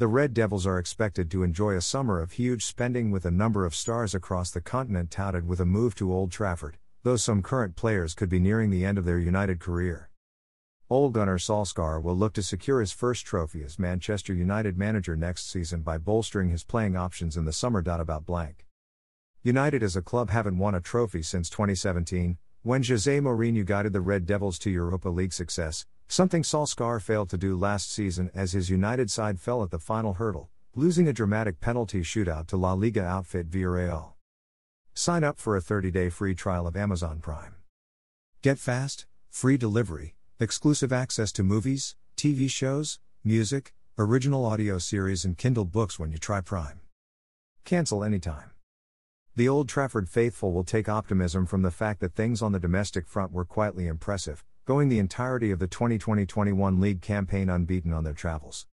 The Red Devils are expected to enjoy a summer of huge spending with a number of stars across the continent touted with a move to Old Trafford, though some current players could be nearing the end of their United career. Ole Gunnar Solskjaer will look to secure his first trophy as Manchester United manager next season by bolstering his playing options in the summer. About blank. United as a club haven't won a trophy since 2017, when Jose Mourinho guided the Red Devils to Europa League success, Something Solskjaer failed to do last season as his United side fell at the final hurdle, losing a dramatic penalty shootout to La Liga outfit Villarreal. Sign up for a 30-day free trial of Amazon Prime. Get fast, free delivery, exclusive access to movies, TV shows, music, original audio series and Kindle books when you try Prime. Cancel anytime. The Old Trafford faithful will take optimism from the fact that things on the domestic front were quietly impressive, going the entirety of the 2020 21 league campaign unbeaten on their travels.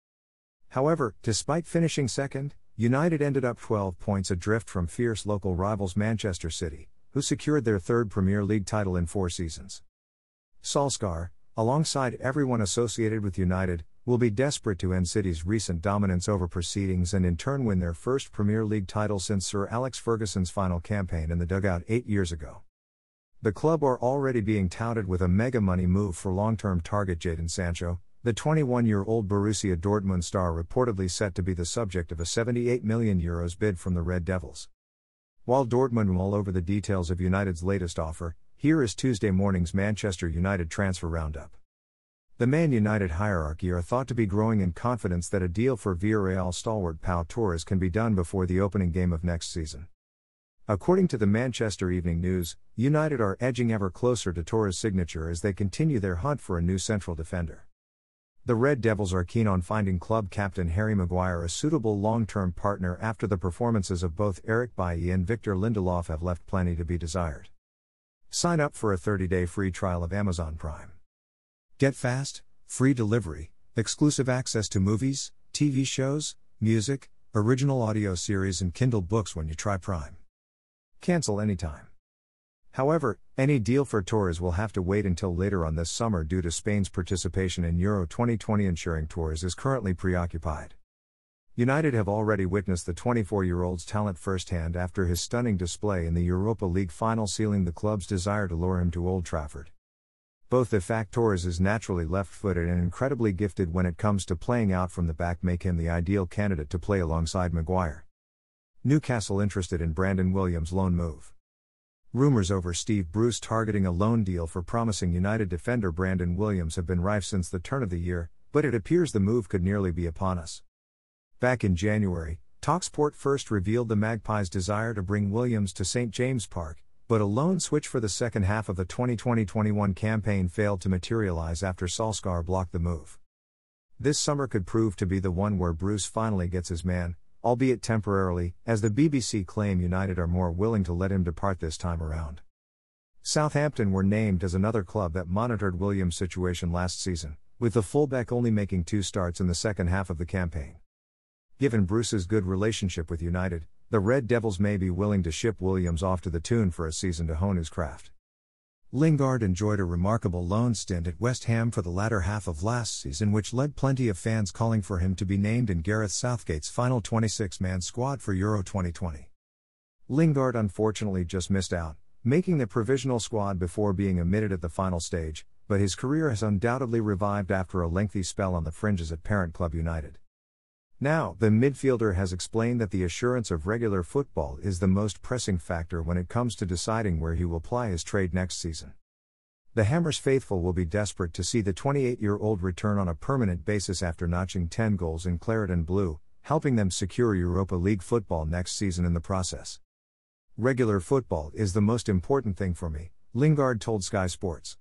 However, despite finishing second, United ended up 12 points adrift from fierce local rivals Manchester City, who secured their third Premier League title in four seasons. Solskjaer, alongside everyone associated with United, will be desperate to end City's recent dominance over proceedings and in turn win their first Premier League title since Sir Alex Ferguson's final campaign in the dugout eight years ago. The club are already being touted with a mega money move for long term target Jadon Sancho, the 21 year old Borussia Dortmund star reportedly set to be the subject of a 78 million euros bid from the Red Devils. While Dortmund mull over the details of United's latest offer, here is Tuesday morning's Manchester United transfer roundup. The Man United hierarchy are thought to be growing in confidence that a deal for Villarreal stalwart Pau Torres can be done before the opening game of next season. According to the Manchester Evening News, United are edging ever closer to Torres' signature as they continue their hunt for a new central defender. The Red Devils are keen on finding club captain Harry Maguire a suitable long term partner after the performances of both Eric Bailly and Victor Lindelof have left plenty to be desired. Sign up for a 30 day free trial of Amazon Prime. Get fast, free delivery, exclusive access to movies, TV shows, music, original audio series, and Kindle books when you try Prime. Cancel anytime. However, any deal for Torres will have to wait until later on this summer due to Spain's participation in Euro 2020, ensuring Torres is currently preoccupied. United have already witnessed the 24 year old's talent firsthand after his stunning display in the Europa League final, sealing the club's desire to lure him to Old Trafford. Both the fact Torres is naturally left footed and incredibly gifted when it comes to playing out from the back make him the ideal candidate to play alongside Maguire. Newcastle interested in Brandon Williams' loan move. Rumors over Steve Bruce targeting a loan deal for promising United defender Brandon Williams have been rife since the turn of the year, but it appears the move could nearly be upon us. Back in January, Talksport first revealed the Magpies' desire to bring Williams to St. James Park, but a loan switch for the second half of the 2020 21 campaign failed to materialize after Solskjaer blocked the move. This summer could prove to be the one where Bruce finally gets his man, albeit temporarily, as the BBC claim United are more willing to let him depart this time around. Southampton were named as another club that monitored Williams' situation last season, with the fullback only making two starts in the second half of the campaign. Given Bruce's good relationship with United, the Red Devils may be willing to ship Williams off to the Toon for a season to hone his craft. Lingard enjoyed a remarkable loan stint at West Ham for the latter half of last season, which led plenty of fans calling for him to be named in Gareth Southgate's final 26 man squad for Euro 2020. Lingard unfortunately just missed out, making the provisional squad before being omitted at the final stage, but his career has undoubtedly revived after a lengthy spell on the fringes at parent club United. Now, the midfielder has explained that the assurance of regular football is the most pressing factor when it comes to deciding where he will ply his trade next season. The Hammers faithful will be desperate to see the 28 year old return on a permanent basis after notching 10 goals in claret and blue, helping them secure Europa League football next season in the process. Regular football is the most important thing for me, Lingard told Sky Sports.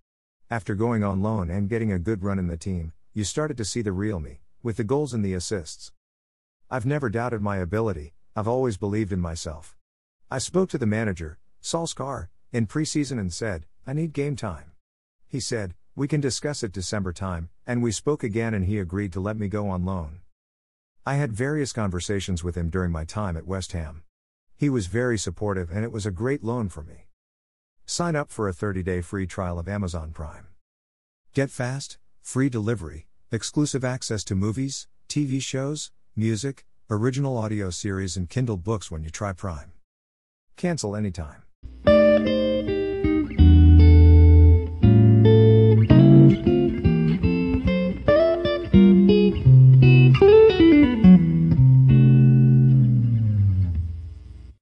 After going on loan and getting a good run in the team, you started to see the real me, with the goals and the assists. I've never doubted my ability, I've always believed in myself. I spoke to the manager, Solskjaer, in preseason and said, I need game time. He said, We can discuss it December time, and we spoke again and he agreed to let me go on loan. I had various conversations with him during my time at West Ham. He was very supportive and it was a great loan for me. Sign up for a 30 day free trial of Amazon Prime. Get fast, free delivery, exclusive access to movies, TV shows, music, original audio series, and Kindle books when you try Prime. Cancel anytime.